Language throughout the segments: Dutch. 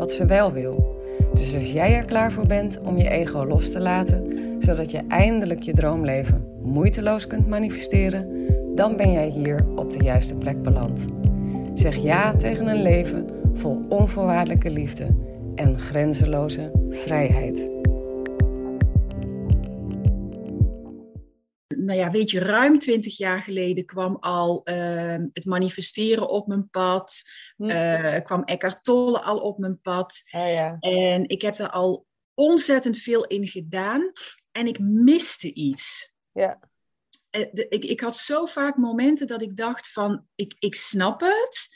wat ze wel wil. Dus als jij er klaar voor bent om je ego los te laten, zodat je eindelijk je droomleven moeiteloos kunt manifesteren, dan ben jij hier op de juiste plek beland. Zeg ja tegen een leven vol onvoorwaardelijke liefde en grenzeloze vrijheid. Nou ja, weet je, ruim twintig jaar geleden kwam al ehm, het manifesteren op mijn pad. Uh, kwam Eckhart Tolle al op mijn pad. Ah, ja. En ik heb daar al ontzettend veel in gedaan. En ik miste iets. Ja. Uh, ik, ik had zo vaak momenten dat ik dacht van, ik, ik snap het.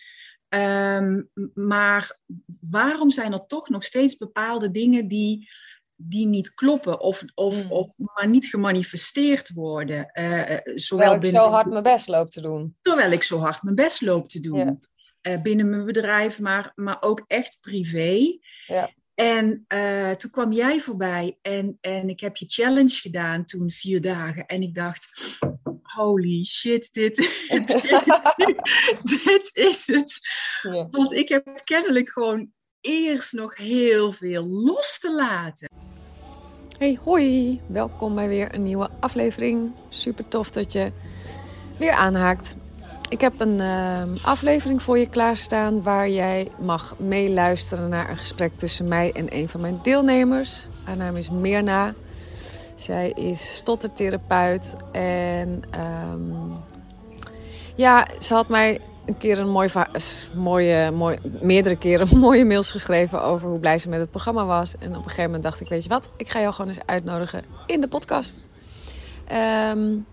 Ehm, maar waarom zijn er toch nog steeds bepaalde dingen die die niet kloppen of, of, hmm. of maar niet gemanifesteerd worden. Uh, zowel terwijl ik zo hard mijn best loop te doen. Terwijl ik zo hard mijn best loop te doen. Uh, binnen mijn bedrijf, maar, maar ook echt privé. Ja. En uh, toen kwam jij voorbij en, en ik heb je challenge gedaan toen vier dagen. En ik dacht, holy shit, dit, dit, is het. Ja. Want ik heb kennelijk gewoon eerst nog heel veel los te laten. Hey, hoi! Welkom bij weer een nieuwe aflevering. Super tof dat je weer aanhaakt. Ik heb een uh, aflevering voor je klaarstaan waar jij mag meeluisteren naar een gesprek tussen mij en een van mijn deelnemers. Haar naam is Mirna. Zij is stottertherapeut en um, ja, ze had mij een keer een mooi, mooie, mooi, meerdere keren mooie mails geschreven over hoe blij ze met het programma was. En op een gegeven moment dacht ik, weet je wat, ik ga jou gewoon eens uitnodigen in de podcast. Um,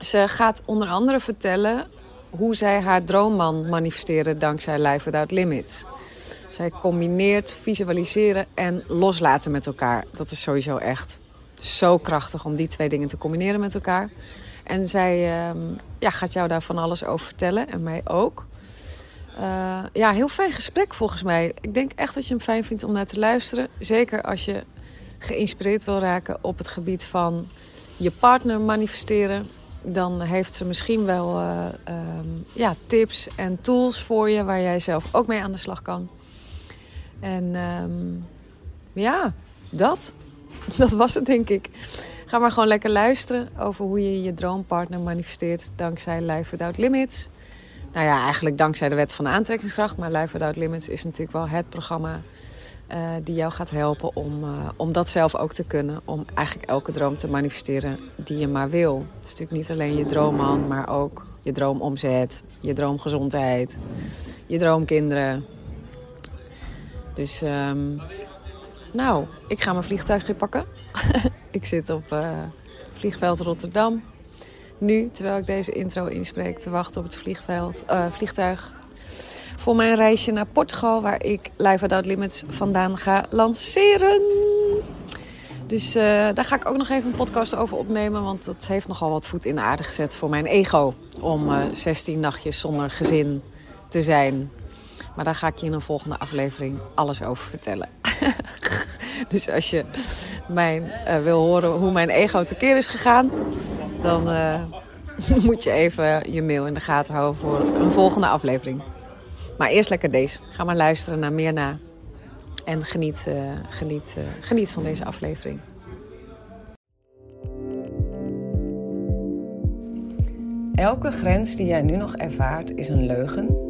ze gaat onder andere vertellen hoe zij haar droomman manifesteerde dankzij Life Without Limits. Zij combineert visualiseren en loslaten met elkaar. Dat is sowieso echt zo krachtig om die twee dingen te combineren met elkaar. En zij ehm, ja, gaat jou daar van alles over vertellen en mij ook. Uh, ja, heel fijn gesprek volgens mij. Ik denk echt dat je hem fijn vindt om naar te luisteren. Zeker als je geïnspireerd wil raken op het gebied van je partner manifesteren. Dan heeft ze misschien wel uh, um, ja, tips en tools voor je waar jij zelf ook mee aan de slag kan. En um, ja, dat. Dat was het denk ik. Ga maar gewoon lekker luisteren over hoe je je droompartner manifesteert dankzij Life Without Limits. Nou ja, eigenlijk dankzij de wet van de aantrekkingskracht. Maar Life Without Limits is natuurlijk wel het programma uh, die jou gaat helpen om, uh, om dat zelf ook te kunnen. Om eigenlijk elke droom te manifesteren die je maar wil. Het is natuurlijk niet alleen je droomman, maar ook je droomomzet, je droomgezondheid, je droomkinderen. Dus um, nou, ik ga mijn vliegtuigje pakken. ik zit op uh, vliegveld Rotterdam. Nu, terwijl ik deze intro inspreek, te wachten op het vliegveld, uh, vliegtuig. Voor mijn reisje naar Portugal, waar ik Live Without Limits vandaan ga lanceren. Dus uh, daar ga ik ook nog even een podcast over opnemen. Want dat heeft nogal wat voet in de aarde gezet voor mijn ego. Om 16 nachtjes zonder gezin te zijn. Maar daar ga ik je in een volgende aflevering alles over vertellen. dus als je mijn, uh, wil horen hoe mijn ego tekeer is gegaan, dan uh, moet je even je mail in de gaten houden voor een volgende aflevering. Maar eerst lekker deze. Ga maar luisteren naar meer na. En geniet, uh, geniet, geniet van deze aflevering. Elke grens die jij nu nog ervaart is een leugen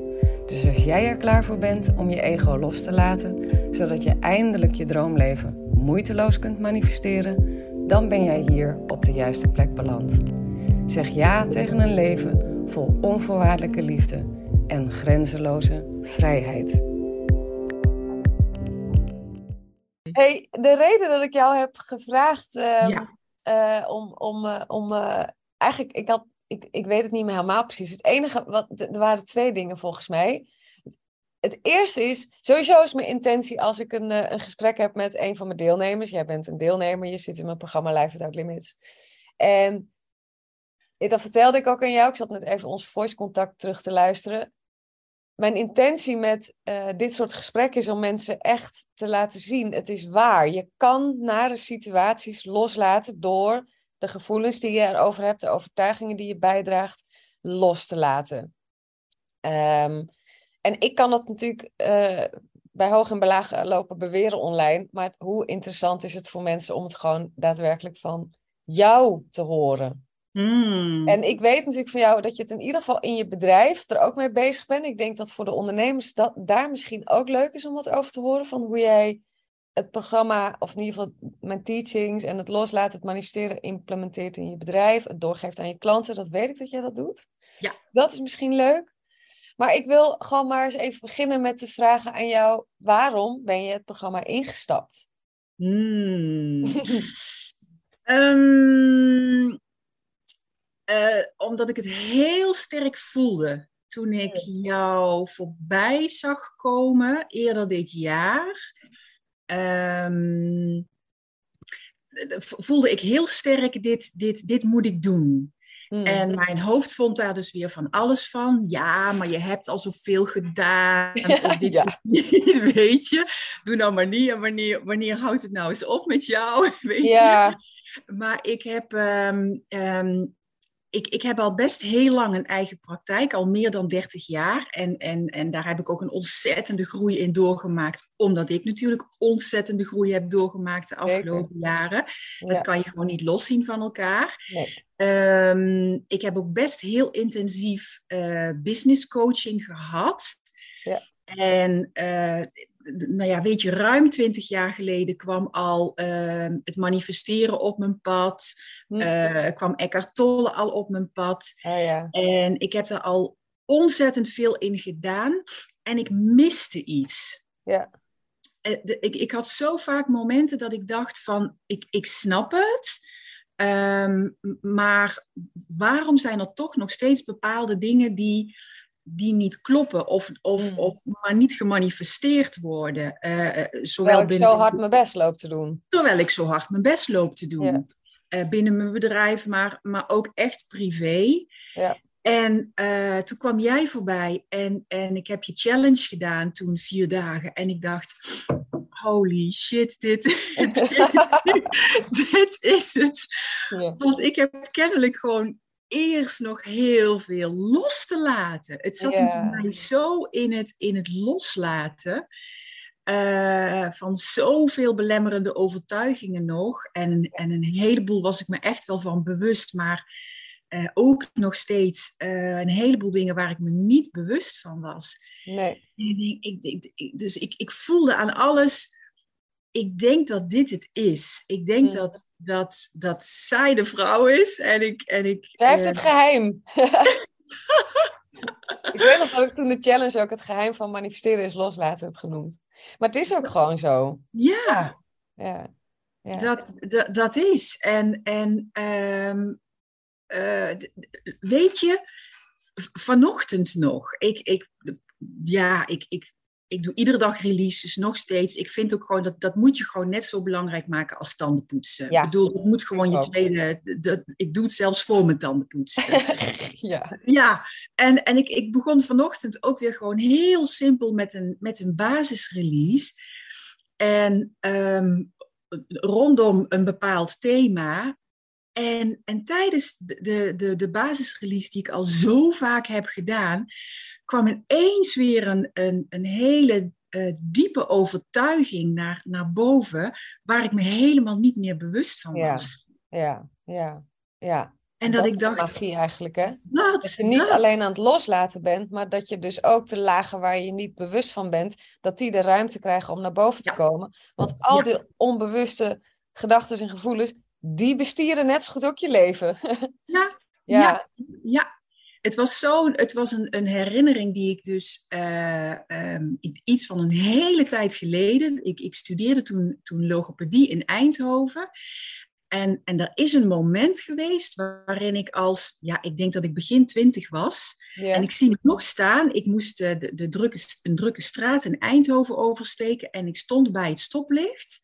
Dus als jij er klaar voor bent om je ego los te laten, zodat je eindelijk je droomleven moeiteloos kunt manifesteren, dan ben jij hier op de juiste plek beland. Zeg ja tegen een leven vol onvoorwaardelijke liefde en grenzeloze vrijheid. Hey, de reden dat ik jou heb gevraagd ehm, eh, om, om, uh, om uh, eigenlijk, ik, had, ik, ik weet het niet meer helemaal precies. Het enige, wat, er waren twee dingen volgens mij het eerste is, sowieso is mijn intentie als ik een, eh, een gesprek heb met een van mijn deelnemers. Jij bent een deelnemer, je zit in mijn programma Live Without Limits. En dat vertelde ik ook aan jou. Ik zat net even ons voice contact terug te luisteren. Mijn intentie met uh, dit soort gesprekken is om mensen echt te laten zien: het is waar. Je kan nare situaties loslaten door de gevoelens die je erover hebt, de overtuigingen die je bijdraagt, los te laten. Um, en ik kan dat natuurlijk uh, bij hoog en belaag lopen beweren online. Maar hoe interessant is het voor mensen om het gewoon daadwerkelijk van jou te horen? Hmm. En ik weet natuurlijk van jou dat je het in ieder geval in je bedrijf er ook mee bezig bent. Ik denk dat voor de ondernemers dat daar misschien ook leuk is om wat over te horen. Van hoe jij het programma, of in ieder geval mijn teachings en het loslaten, het manifesteren, implementeert in je bedrijf. Het doorgeeft aan je klanten. Dat weet ik dat jij dat doet. Ja. Dat is misschien leuk. Maar ik wil gewoon maar eens even beginnen met de vragen aan jou. Waarom ben je het programma ingestapt? Hmm. um, omdat ik het heel sterk voelde toen ik jou voorbij zag komen eerder dit jaar. Um, voelde ik heel sterk dit, dit, dit moet ik doen. Mm. En mijn hoofd vond daar dus weer van alles van. Ja, maar je hebt al zoveel gedaan. Ja, dit ja. weet je. Doe nou maar niet. En wanneer, wanneer houdt het nou eens op met jou? Weet ja. je? Maar ik heb um, um, ik, ik heb al best heel lang een eigen praktijk, al meer dan 30 jaar. En, en, en daar heb ik ook een ontzettende groei in doorgemaakt. Omdat ik natuurlijk ontzettende groei heb doorgemaakt de afgelopen jaren. Dat kan je gewoon niet loszien van elkaar. Nee. Ehm, ik heb ook best heel intensief uh, business coaching gehad. Ja. En uh, nou ja, weet je, ruim twintig jaar geleden kwam al ehm, het manifesteren op mijn pad. Uh, kwam Eckhart Tolle al op mijn pad. Ja. En ik heb daar al ontzettend veel in gedaan. En ik miste iets. Ja. Uh, ik, ik had zo vaak momenten dat ik dacht van, ik, ik snap het. Um, maar waarom zijn er toch nog steeds bepaalde dingen die die niet kloppen of, of, hmm. of maar niet gemanifesteerd worden. Uh, zowel terwijl ik zo hard mijn best loop te doen. Terwijl ik zo hard mijn best loop te doen. Uh, binnen mijn bedrijf, maar, maar ook echt privé. Ja. En uh, toen kwam jij voorbij en, en ik heb je challenge gedaan toen vier dagen. En ik dacht, holy shit, dit, dit, is het. Ja. Want ik heb kennelijk gewoon eerst nog heel veel los te laten. Het zat yeah. mij zo in het, in het loslaten. Uh, van zoveel belemmerende overtuigingen nog. En, en een heleboel was ik me echt wel van bewust. Maar uh, ook nog steeds uh, een heleboel dingen waar ik me niet bewust van was. Nee. Ik, ik, ik, dus ik, ik voelde aan alles ik denk dat dit het is. Ik denk mm. dat, dat, dat zij de vrouw is. En ik. En ik zij heeft het eh, geheim. ik weet nog dat ik toen de challenge ook het geheim van manifesteren is loslaten heb genoemd. Maar het is ook gewoon zo. Ja. ja. ja. Dat, dat, dat is. En, en um, uh, weet je, vanochtend nog. Ik, ik, ja, ik, ik ik doe iedere dag releases, nog steeds. Ik vind ook gewoon dat dat moet je gewoon net zo belangrijk maken als tandenpoetsen. Ja. Ik bedoel, het moet gewoon je tweede. Dat, ik doe het zelfs voor mijn tandenpoetsen. ja. Ja, en, en ik, ik begon vanochtend ook weer gewoon heel simpel met een, met een basisrelease. En um, rondom een bepaald thema. En, en tijdens de, de, de basisrelease die ik al zo vaak heb gedaan, kwam ineens weer een, een, een hele uh, diepe overtuiging naar, naar boven, waar ik me helemaal niet meer bewust van was. Ja, ja, ja. ja. En dat, ik dacht. magie eigenlijk, hè? Dat, dat je niet alleen aan het loslaten bent, maar dat je dus ook de lagen waar je niet bewust van bent, dat die de ruimte krijgen om naar boven te komen. Want al die onbewuste gedachten en gevoelens, die bestieren net zo goed ook je leven. ja, ja. ja, Het was, zo, het was een, een herinnering die ik dus uh, um, iets van een hele tijd geleden. Ik, ik studeerde toen, toen logopedie in Eindhoven. En, en er is een moment geweest waarin ik als, ja, ik denk dat ik begin twintig was. En ik zie me nog staan. Ik moest de, de drukke, een drukke straat in Eindhoven oversteken. En ik stond bij het stoplicht.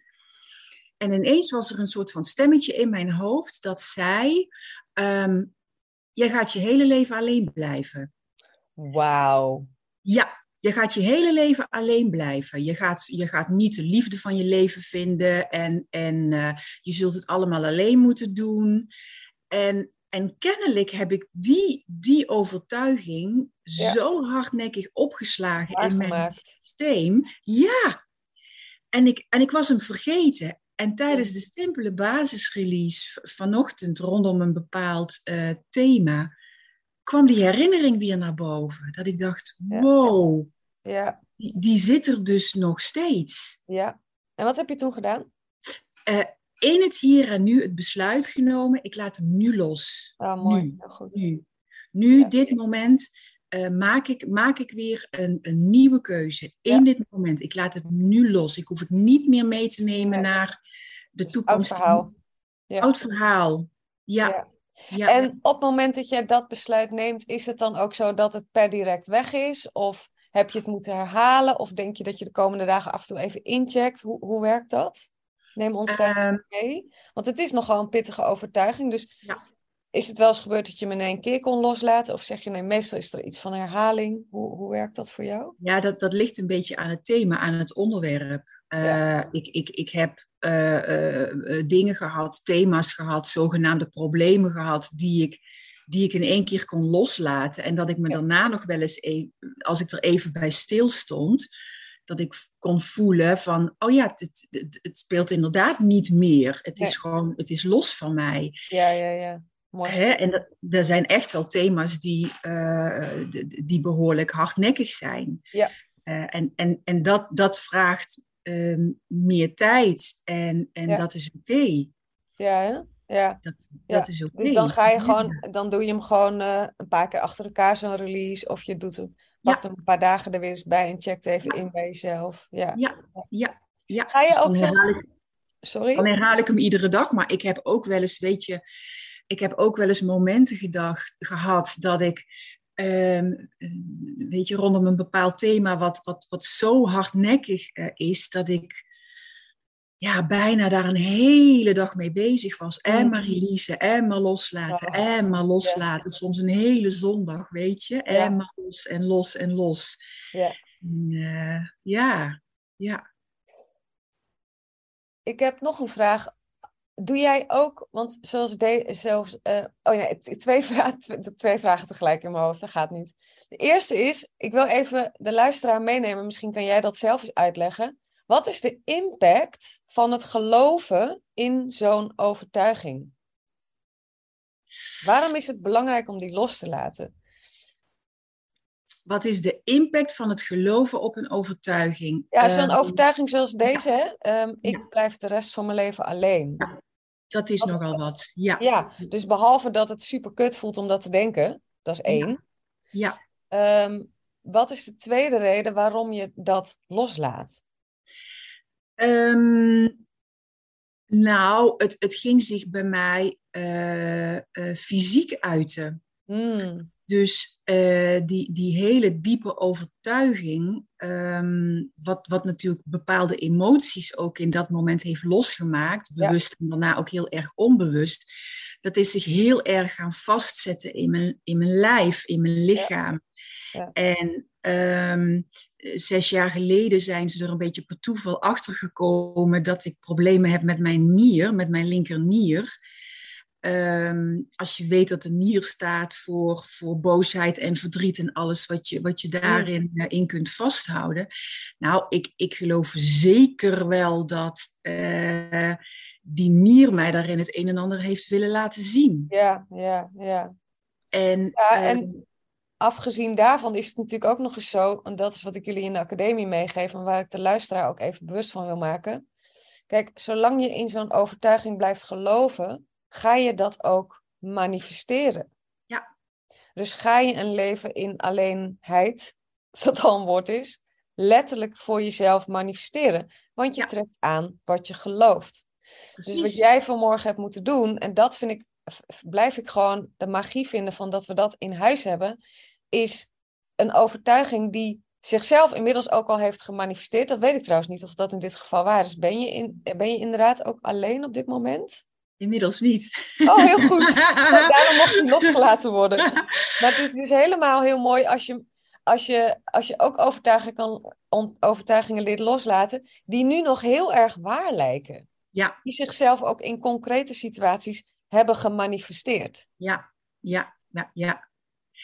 En ineens was er een soort van stemmetje in mijn hoofd dat zei: um, Jij gaat je hele leven alleen blijven. Wauw. Ja, je gaat je hele leven alleen blijven. Je gaat, je gaat niet de liefde van je leven vinden en, en uh, je zult het allemaal alleen moeten doen. En, en kennelijk heb ik die, die overtuiging zo hardnekkig opgeslagen in mijn systeem. Ja. En ik, en ik was hem vergeten. En tijdens de simpele basisrelease vanochtend rondom een bepaald uh, thema kwam die herinnering weer naar boven. Dat ik dacht, wow, ja. Die, die, zit er dus nog steeds. Ja. En wat heb je toen gedaan? Uh, in het hier en nu het besluit genomen, ik laat hem nu los. Ah, mooi. Nu, goed. nu, nu dit moment, uh, maak, ik, maak ik weer een, een nieuwe keuze. In dit moment. Ik laat het nu los. Ik hoef het niet meer mee te nemen naar de toekomst. Oud verhaal. Oud verhaal. ja. Ja. En op het moment dat jij dat besluit neemt, is het dan ook zo dat het per direct weg is? Of heb je het moeten herhalen? Of denk je dat je de komende dagen af en toe even incheckt? Hoe, hoe werkt dat? Neem ons daar uh, mee. Want het is nogal een pittige overtuiging. Dus ja. Is het wel eens gebeurd dat je me in één keer kon loslaten? Of zeg je nee, meestal is er iets van herhaling? Hoe, hoe werkt dat voor jou? Ja, dat, dat ligt een beetje aan het thema, aan het onderwerp. Uh, ik, ik, ik heb uh, dingen gehad, thema's gehad, zogenaamde problemen gehad, die ik, die ik in één keer kon loslaten. En dat ik me daarna nog wel eens, even, als ik er even bij stilstond, dat ik kon voelen van, oh ja, het, het, het speelt inderdaad niet meer. Het is gewoon, het is los van mij. Ja, ja, ja. Mooi. Hè? En er zijn echt wel thema's die, die behoorlijk hardnekkig zijn. Ja. en en, en dat, dat vraagt Ehm, meer tijd en, en dat is oké. Ja, hè? ja. Dat, dat is oké. Dus dan ga je gewoon, dan doe je hem gewoon uh, een paar keer achter elkaar zo'n release. Of je doet hem, pakt hem een paar dagen er weer eens bij en checkt even in bij jezelf. Ja, ja, ja. ja. Ga je dus ook herhaal ik, Sorry? Dan herhaal ik hem iedere dag, maar ik heb ook wel eens, weet je, ik heb ook wel eens momenten gedacht, gehad dat ik Ehm, weet je, rondom een bepaald thema wat, wat, wat zo hardnekkig uh, is, dat ik ja, bijna daar een hele dag mee bezig was. En mm. maar releasen, en maar loslaten, en maar loslaten. Soms een hele zondag, weet je. En maar los en los en los. Ja. En, uh, ja, ja. Ik heb nog een vraag doe jij ook, want zoals de, zelfs, uh, oh nee, twee, vragen, twee vragen tegelijk in mijn hoofd, dat gaat niet. De eerste is, ik wil even de luisteraar meenemen, misschien kan jij dat zelf eens uitleggen. Wat is de impact van het geloven in zo'n overtuiging? Waarom is het belangrijk om die los te laten? Wat is de impact van het geloven op een overtuiging? Ja, zo'n ehm, overtuiging zoals deze. Hè? Um, ik blijf de rest van mijn leven alleen. Ja. Dat is nogal wat, ja. Ja, dus behalve dat het super kut voelt om dat te denken, dat is één. Ja. Ehm, wat is de tweede reden waarom je dat loslaat? Um, nou, het, het ging zich bij mij uh, uh, fysiek uiten. Hmm. Dus uh, die, die hele diepe overtuiging, um, wat, wat natuurlijk bepaalde emoties ook in dat moment heeft losgemaakt, bewust en daarna ook heel erg onbewust, dat is zich heel erg gaan vastzetten in mijn, in mijn lijf, in mijn lichaam. Ja. Ja. En um, zes jaar geleden zijn ze er een beetje per toeval achter gekomen dat ik problemen heb met mijn nier, met mijn linkernier. Ehm, als je weet dat de nier staat voor, voor boosheid en verdriet en alles wat je, wat je daarin uh, in kunt vasthouden. Nou, ik, ik geloof zeker wel dat uh, die nier mij daarin het een en ander heeft willen laten zien. Ja, ja, ja. En, ja, en ehm, afgezien daarvan is het natuurlijk ook nog eens zo, en dat is wat ik jullie in de academie meegeef en waar ik de luisteraar ook even bewust van wil maken. Kijk, zolang je in zo'n overtuiging blijft geloven, ga je dat ook manifesteren. Ja. Dus ga je een leven in alleenheid, als dat al een woord is, letterlijk voor jezelf manifesteren. Want je trekt aan wat je gelooft. Dus wat jij vanmorgen hebt moeten doen, en dat vind ik, blijf ik gewoon de magie vinden van dat we dat in huis hebben, is een overtuiging die zichzelf inmiddels ook al heeft gemanifesteerd. Dat weet ik trouwens niet of dat in dit geval waar is. Ben je, in, ben je inderdaad ook alleen op dit moment? Inmiddels niet. Oh, heel goed. Daarom mocht je losgelaten worden. Maar het is helemaal heel mooi als je, als je, als je ook overtuigingen, kan, overtuigingen leert loslaten, die nu nog heel erg waar lijken. Ja. Die zichzelf ook in concrete situaties hebben gemanifesteerd. Ja, ja, ja, ja.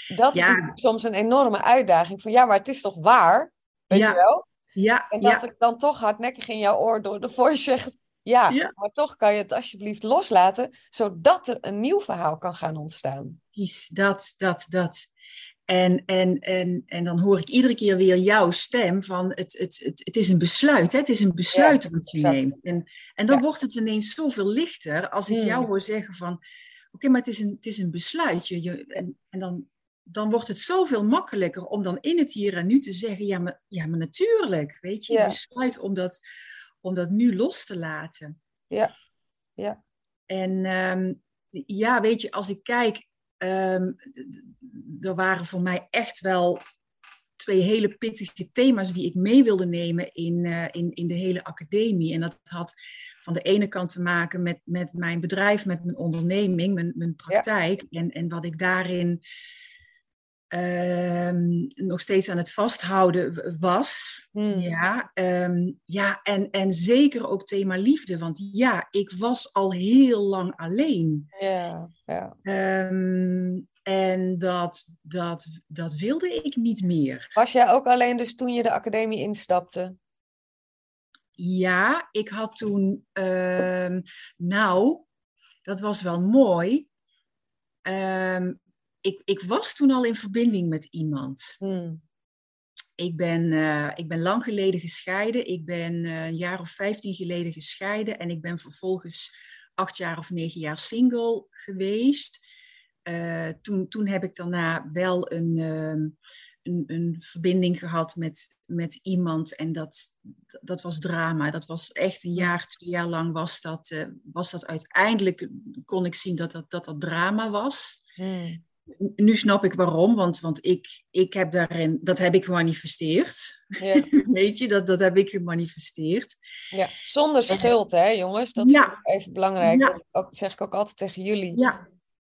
Dat is soms een enorme uitdaging. Van ja, maar het is toch waar? Weet ja. je wel? Ja, en dat ja. het dan toch hardnekkig in jouw oor door de voice zegt... Ja, Ja. maar toch kan je het alsjeblieft loslaten... zodat er een nieuw verhaal kan gaan ontstaan. Precies, dat, dat, dat. En, en, en, en dan hoor ik iedere keer weer jouw stem van het, het, het, het is een besluit. Hè? Het is een besluit Ja, wat je exact. neemt. En, en dan Ja. wordt het ineens zoveel lichter als ik Hmm. jou hoor zeggen van... Oké, maar het is een, het is een besluit. Je, je, en en dan, dan wordt het zoveel makkelijker om dan in het hier en nu te zeggen... Ja, maar, ja, maar natuurlijk, weet je. Je besluit om dat, om dat nu los te laten. Ja, ja. En ehm, ja, weet je, als ik kijk, ehm, er waren voor mij echt wel twee hele pittige thema's die ik mee wilde nemen in, eh, in, in de hele academie. En dat had van de ene kant te maken met, met mijn bedrijf, met mijn onderneming, mijn, mijn praktijk. En, en wat ik daarin ehm, nog steeds aan het vasthouden was. Hmm. Ja, ehm, ja en, en zeker ook thema liefde. Want ja, ik was al heel lang alleen. Ja, ja. Ehm, en dat, dat, dat wilde ik niet meer. Was jij ook alleen dus toen je de academie instapte? Ja, ik had toen, nou, dat was wel mooi. Ehm, ik, ik was toen al in verbinding met iemand. Hmm. Ik ben, eh, ik ben lang geleden gescheiden. Ik ben eh, een jaar of vijftien geleden gescheiden. En ik ben vervolgens acht jaar of negen jaar single geweest. Eh, toen, toen heb ik daarna wel een, ehm, een, een verbinding gehad met, met iemand. En dat, dat was drama. Dat was echt een jaar, twee jaar lang was dat, was dat uiteindelijk, kon ik zien dat dat, dat, dat drama was. Hmm. Nu snap ik waarom, want, want ik, ik heb daarin, dat heb ik gemanifesteerd. Ja, Weet je, dat, dat heb ik gemanifesteerd. ja. Zonder schuld, hè, jongens? Dat Ja. ik even belangrijk. Ja. Dat zeg ik ook altijd tegen jullie.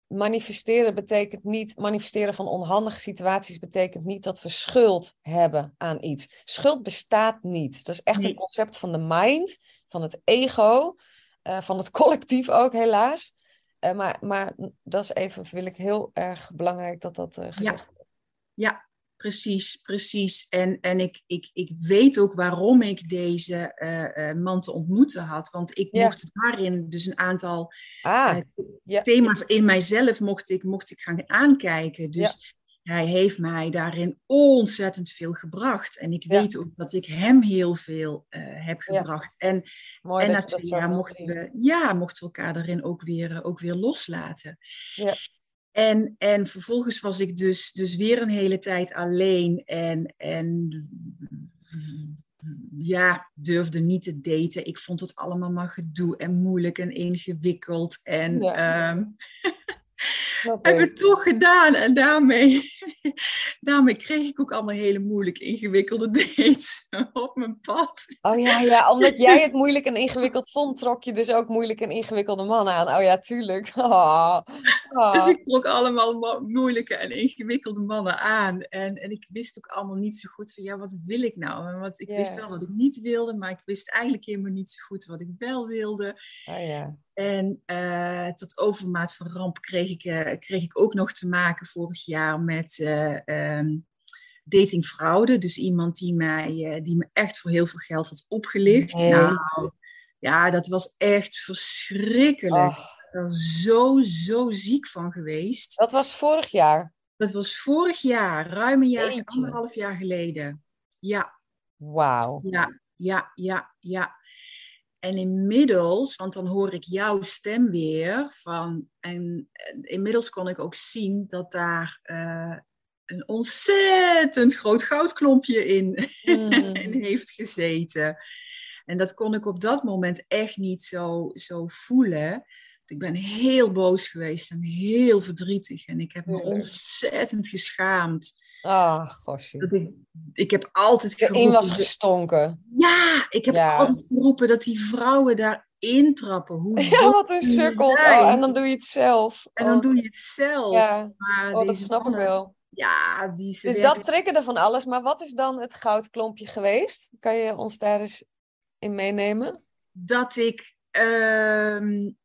Manifesteren betekent niet, manifesteren van onhandige situaties betekent niet dat we schuld hebben aan iets. Schuld bestaat niet. Dat is echt Nee. een concept van de mind, van het ego, eh, van het collectief ook helaas. Eh, maar, maar dat is even, vind ik heel erg belangrijk dat dat eh, gezegd wordt. ja, precies, precies. En, en ik, ik, ik weet ook waarom ik deze eh, man te ontmoeten had. Want ik Ja. mocht daarin dus een aantal Ah, ja. thema's in mijzelf mocht ik, mocht ik gaan aankijken. Dus hij heeft mij daarin ontzettend veel gebracht. En ik Ja. weet ook dat ik hem heel veel eh, heb Ja. gebracht. En, mooi en dat na je dat twee zo jaar kan mochten we, ja, mochten we elkaar daarin ook weer, eh, ook weer loslaten. Ja. En, en vervolgens was ik dus, dus weer een hele tijd alleen. En, en ja, durfde niet te daten. Ik vond het allemaal maar gedoe en moeilijk en ingewikkeld. En Ja. ehm, Snap heb ik. het toch gedaan. En daarmee, daarmee kreeg ik ook allemaal hele moeilijk ingewikkelde dates op mijn pad. Oh ja, ja, omdat jij het moeilijk en ingewikkeld vond, trok je dus ook moeilijk en ingewikkelde mannen aan. Oh ja, tuurlijk. Ah. Ah. Dus ik trok allemaal mo- moeilijke en ingewikkelde mannen aan. En, en ik wist ook allemaal niet zo goed van, ja, wat wil ik nou? Wat, ik wist wel wat ik niet wilde, maar ik wist eigenlijk helemaal niet zo goed wat ik wel wilde. Oh ja. En uh, tot overmaat van ramp kreeg ik, uh, kreeg ik ook nog te maken vorig jaar met uh, um, datingfraude. Dus iemand die, mij, die me echt voor heel veel geld had opgelicht. Nee. Nou, ja, dat was echt verschrikkelijk. Oh. Ik ben er zo, zo ziek van geweest. Dat was vorig jaar? Dat was vorig jaar, ruim een jaar, Eentje. anderhalf jaar geleden. Ja. Wauw. Ja, ja, ja, ja. En inmiddels, want dan hoor ik jouw stem weer van. En inmiddels kon ik ook zien dat daar uh, een ontzettend groot goudklompje in, mm. in, heeft gezeten. En dat kon ik op dat moment echt niet zo, zo voelen. Ik ben heel boos geweest en heel verdrietig. En ik heb me ontzettend geschaamd. Ah, gosje. Dat ik, ik heb altijd geroepen... Een was gestonken. Ja, ik heb altijd geroepen dat die vrouwen daar intrappen. Hoe ja, wat een sukkels. Oh, en dan doe je het zelf. En dan oh. doe je het zelf. Ja, maar oh, dat snap ik wel. Ja, die Dus dat triggerde van alles. Maar wat is dan het goudklompje geweest? Kan je ons daar eens in meenemen? Dat ik um,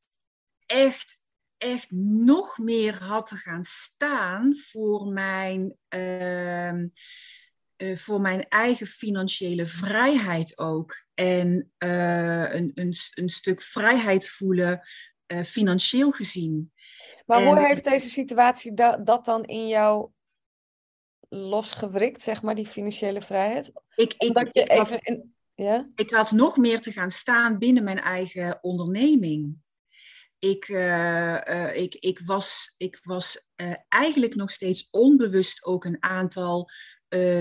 echt echt nog meer had te gaan staan voor mijn, uh, uh, voor mijn eigen financiële vrijheid ook. En uh, een, een, een stuk vrijheid voelen, eh, financieel gezien. Maar en, hoe heeft deze situatie da dat dan in jou losgewrikt, zeg maar, die financiële vrijheid? Ik, ik, je ik, even had, in, ja? ik had nog meer te gaan staan binnen mijn eigen onderneming. Ik, uh, uh, ik, ik was, ik was uh, eigenlijk nog steeds onbewust ook een aantal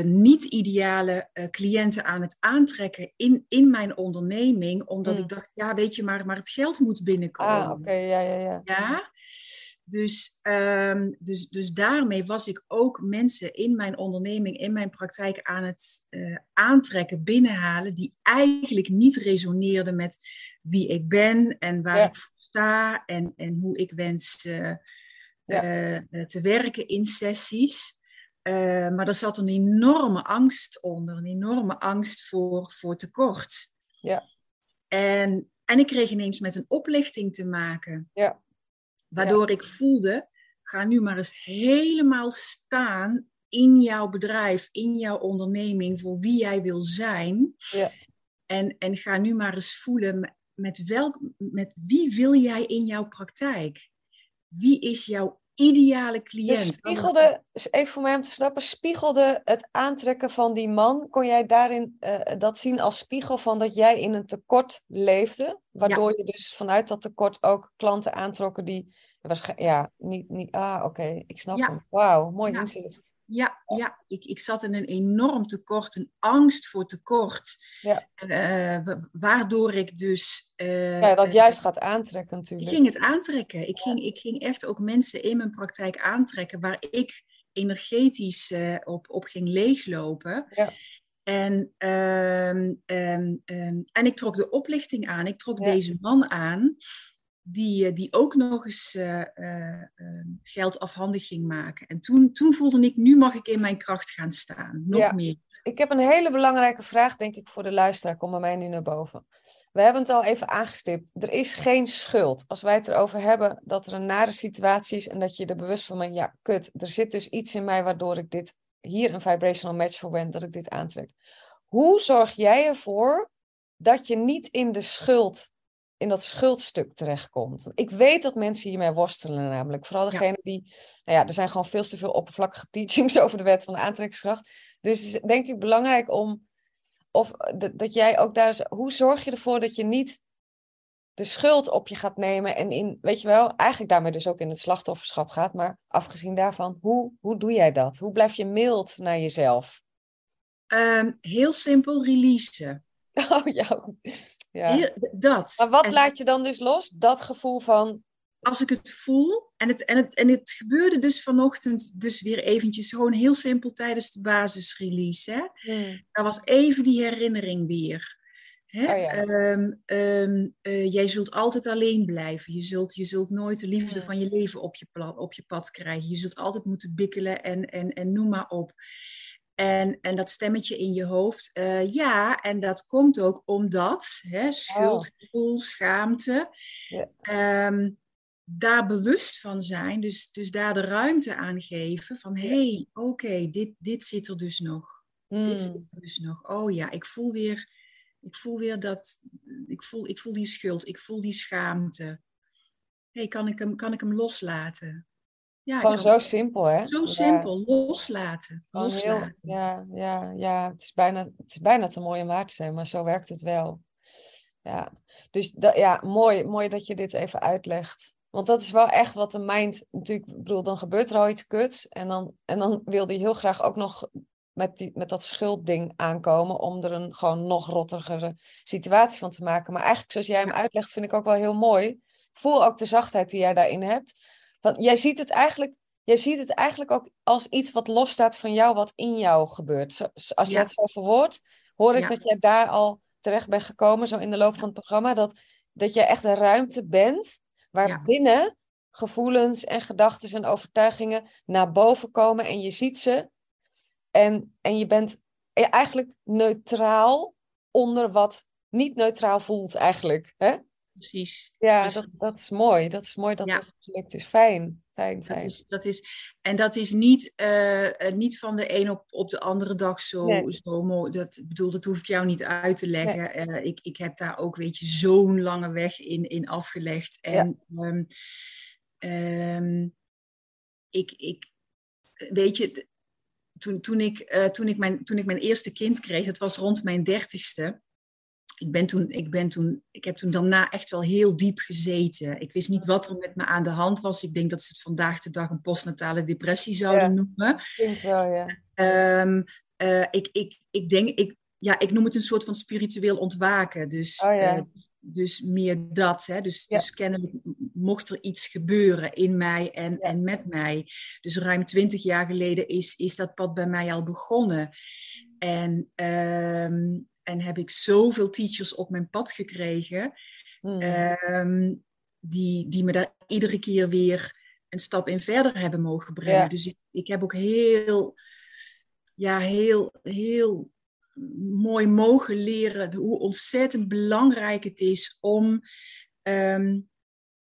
niet-ideale cliënten aan het aantrekken in, in mijn onderneming. Omdat mm. ik dacht, ja, weet je, maar, maar het geld moet binnenkomen. Ah, oké, okay, ja, ja, ja. Ja, dus, um, dus, dus daarmee was ik ook mensen in mijn onderneming, in mijn praktijk aan het uh, aantrekken, binnenhalen, die eigenlijk niet resoneerden met wie ik ben en waar ja. ik voor sta en, en hoe ik wens uh, ja. uh, te werken in sessies. maar er zat een enorme angst onder, een enorme angst voor, voor tekort. Ja. En, en ik kreeg ineens met een oplichting te maken. Ja. Waardoor ja. ik voelde, ga nu maar eens helemaal staan in jouw bedrijf, in jouw onderneming, voor wie jij wil zijn. Ja. En, en ga nu maar eens voelen, met, welk, met wie wil jij in jouw praktijk? Wie is jouw ideale cliënt? Dus spiegelde, even voor mij om te snappen, spiegelde het aantrekken van die man, kon jij daarin uh, dat zien als spiegel van dat jij in een tekort leefde? Waardoor ja. je dus vanuit dat tekort ook klanten aantrokken die waarschijnlijk, ja, niet, niet ah, oké, okay, ik snap ja. hem. Wauw, mooi ja. inzicht. Ja, ja. Ik, ik zat in een enorm tekort, een angst voor tekort. Ja. Uh, waardoor ik dus. Uh, ja, dat juist gaat aantrekken natuurlijk. Ik ging het aantrekken. Ik, ging, ik ging echt ook mensen in mijn praktijk aantrekken waar ik energetisch uh, op, op ging leeglopen. Ja. En, um, um, um, en ik trok de oplichting aan. Ik trok ja. deze man aan die, die ook nog eens uh, uh, geld afhandig ging maken. En toen, toen voelde ik, nu mag ik in mijn kracht gaan staan. Nog ja. meer. Ik heb een hele belangrijke vraag, denk ik, voor de luisteraar. Kom bij mij nu naar boven. We hebben het al even aangestipt. Er is geen schuld. Als wij het erover hebben dat er een nare situatie is en dat je er bewust van bent, ja, kut, er zit dus iets in mij waardoor ik dit hier een vibrational match voor ben, dat ik dit aantrek. Hoe zorg jij ervoor dat je niet in de schuld in dat schuldstuk terechtkomt. Ik weet dat mensen hiermee worstelen namelijk. Vooral degene ja. die... Nou ja, er zijn gewoon veel te veel oppervlakkige teachings over de wet van de aantrekkingskracht. Dus het is denk ik belangrijk om... Of dat jij ook daar... Hoe zorg je ervoor dat je niet de schuld op je gaat nemen en in, weet je wel, eigenlijk daarmee dus ook in het slachtofferschap gaat. Maar afgezien daarvan, hoe, hoe doe jij dat? Hoe blijf je mild naar jezelf? Um, heel simpel, releasen. Oh ja, ja. Heel, dat. Maar wat en, laat je dan dus los? Dat gevoel van. Als ik het voel, en het, en, het, en het gebeurde dus vanochtend, dus weer eventjes, gewoon heel simpel tijdens de basisrelease. Hè? Hmm. Daar was even die herinnering weer. Hè? Oh ja. um, um, uh, jij zult altijd alleen blijven. Je zult, je zult nooit de liefde hmm. van je leven op je, op je pad krijgen. Je zult altijd moeten bikkelen en, en, en noem maar op. En, en dat stemmetje in je hoofd, eh, ja, en dat komt ook omdat hè, schuldgevoel, schaamte, ja. Ehm, daar bewust van zijn, dus, dus daar de ruimte aan geven van hé, hey, oké, dit, dit zit er dus nog. Dit zit hmm. er dus nog. Oh ja, ik voel weer, ik voel weer dat, ik voel, ik voel die schuld, ik voel die schaamte. hey, kan, ik hem, kan ik hem loslaten? Ja, Gewoon zo simpel, hè? Zo simpel, loslaten. loslaten. Heel, ja, ja, ja. Het, is bijna, het is bijna te mooi om waar te zijn, maar zo werkt het wel. Ja, dus dat, ja, mooi, mooi dat je dit even uitlegt. Want dat is wel echt wat de mind natuurlijk, ik bedoel, dan gebeurt er al iets kuts. En dan, en dan wil die heel graag ook nog met, die, met dat schuldding aankomen om er een gewoon nog rottigere situatie van te maken. Maar eigenlijk, zoals jij hem uitlegt, vind ik ook wel heel mooi. Voel ook de zachtheid die jij daarin hebt. Want jij ziet het eigenlijk, jij ziet het eigenlijk ook als iets wat losstaat van jou, wat in jou gebeurt. als je het zo verwoordt, hoor ik dat jij daar al terecht bent gekomen, zo in de loop van het programma, dat, dat je echt een ruimte bent waarbinnen gevoelens en gedachten en overtuigingen naar boven komen en je ziet ze en, en je bent eigenlijk neutraal onder wat niet neutraal voelt eigenlijk. Hè? Precies. Ja, Dat, dat is mooi. Dat is mooi dat ja. dat gelukt is. Fijn. Fijn, fijn. Dat is, dat is, en dat is niet, uh, niet van de een op, op de andere dag zo, zo mooi. Dat, bedoel, dat hoef ik jou niet uit te leggen. Uh, ik, ik heb daar ook, weet je, zo'n lange weg in, in afgelegd. En ja. um, um, ik, ik, weet je, toen, toen, ik, uh, toen, ik mijn, toen ik mijn eerste kind kreeg, het was rond mijn dertigste. Ik, ben toen, ik, ben toen, ik heb toen daarna echt wel heel diep gezeten. Ik wist niet wat er met me aan de hand was. Ik denk dat ze het vandaag de dag een postnatale depressie zouden ja, noemen. Ik wel, ja. Um, uh, ik, ik, ik denk, ik, ja, ik noem het een soort van spiritueel ontwaken. Dus, oh, ja. uh, dus meer dat. Hè? Dus, ja. dus kennelijk mocht er iets gebeuren in mij en, ja. en met mij. Dus ruim twintig jaar geleden is, is dat pad bij mij al begonnen. En, um, en heb ik zoveel teachers op mijn pad gekregen. Hmm. Um, die, die me daar iedere keer weer een stap in verder hebben mogen brengen. Ja. Dus ik, ik heb ook heel, ja, heel, heel mooi mogen leren hoe ontzettend belangrijk het is om, um,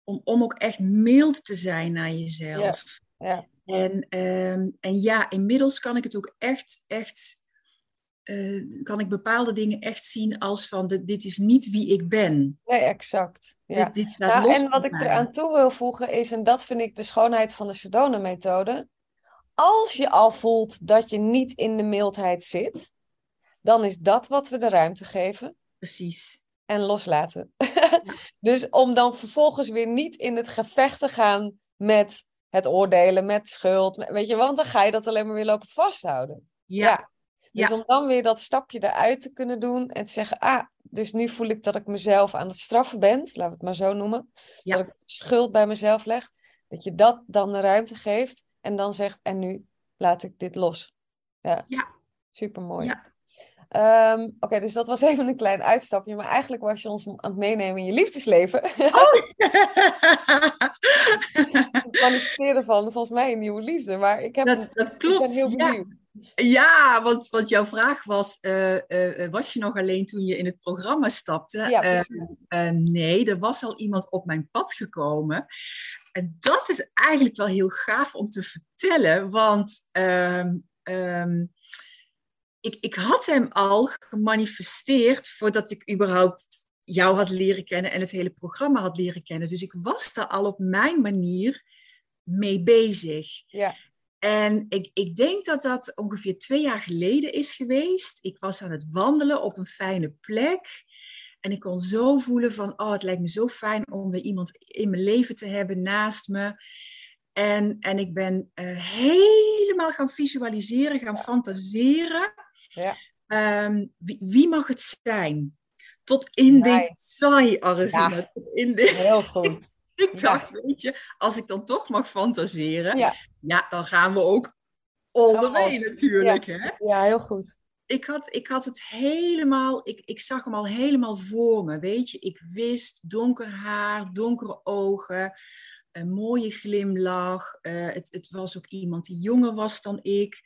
om, om ook echt mild te zijn naar jezelf. Ja, ja. En, um, en ja, inmiddels kan ik het ook echt, echt uh, kan ik bepaalde dingen echt zien als van de, dit is niet wie ik ben. Nee, exact. Ja. Dit, dit nou, en wat ik eraan toe wil voegen is, en dat vind ik de schoonheid van de Sedona-methode, als je al voelt dat je niet in de mildheid zit, dan is dat wat we de ruimte geven. Precies. En loslaten. Ja. dus om dan vervolgens weer niet in het gevecht te gaan met het oordelen, met schuld. Weet je, want dan ga je dat alleen maar weer lopen vasthouden. Ja. ja. Dus om dan weer dat stapje eruit te kunnen doen en te zeggen, ah, dus nu voel ik dat ik mezelf aan het straffen ben, laten we het maar zo noemen. Dat ik schuld bij mezelf leg. Dat je dat dan de ruimte geeft en dan zegt, en nu laat ik dit los. Ja, ja. super mooi. Ja. Um, Oké, okay, dus dat was even een klein uitstapje. Maar eigenlijk was je ons aan het meenemen in je liefdesleven. Oh. het manifesteren van volgens mij een nieuwe liefde. Maar ik heb dat, dat klopt. Ik ben heel benieuwd. Ja, ja want, want jouw vraag was: uh, uh, was je nog alleen toen je in het programma stapte? Ja, uh, nee, er was al iemand op mijn pad gekomen. En dat is eigenlijk wel heel gaaf om te vertellen, want. Um, um, ik, ik had hem al gemanifesteerd voordat ik überhaupt jou had leren kennen en het hele programma had leren kennen. Dus ik was daar al op mijn manier mee bezig. Ja. En ik, ik denk dat dat ongeveer twee jaar geleden is geweest. Ik was aan het wandelen op een fijne plek. En ik kon zo voelen van, oh, het lijkt me zo fijn om weer iemand in mijn leven te hebben naast me. En, en ik ben uh, helemaal gaan visualiseren, gaan fantaseren. Ja. Um, wie, wie, mag het zijn? Tot in nice. detail, Arizona. Ja. Tot in de... Heel goed. ik dacht, ja. weet je, als ik dan toch mag fantaseren, ja, ja dan gaan we ook all the way natuurlijk. Ja. Hè? ja, heel goed. Ik had, ik had het helemaal, ik, ik zag hem al helemaal voor me, weet je. Ik wist donker haar, donkere ogen, een mooie glimlach. Uh, het, het was ook iemand die jonger was dan ik.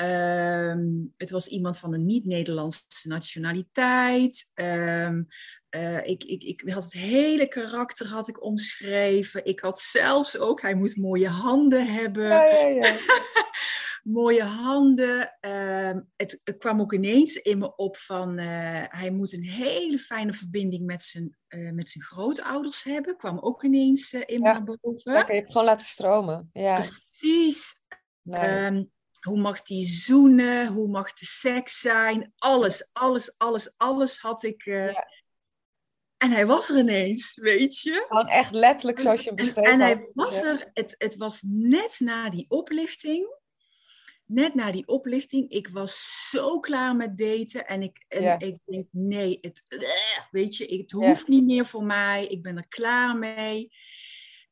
Ehm, het was iemand van een niet-Nederlandse nationaliteit. Ehm, eh, ik, ik, ik had het hele karakter had ik omschreven. Ik had zelfs ook, hij moet mooie handen hebben. Ja, ja, ja. mooie handen. Ehm, het, het, kwam ook ineens in me op van uh, hij moet een hele fijne verbinding met zijn, uh, met zijn grootouders hebben. Kwam ook ineens in me naar boven. Ja, je het gewoon laten stromen. Ja. Precies. Hoe mag die zoenen? Hoe mag de seks zijn? Alles, alles, alles, alles had ik. Ja. En hij was er ineens, weet je. Gewoon echt letterlijk zoals je beschreef. En, en hij was er, het, het was net na die oplichting net na die oplichting, ik was zo klaar met daten. En ik, en ik denk, nee, het, weet je, het hoeft niet meer voor mij. Ik ben er klaar mee.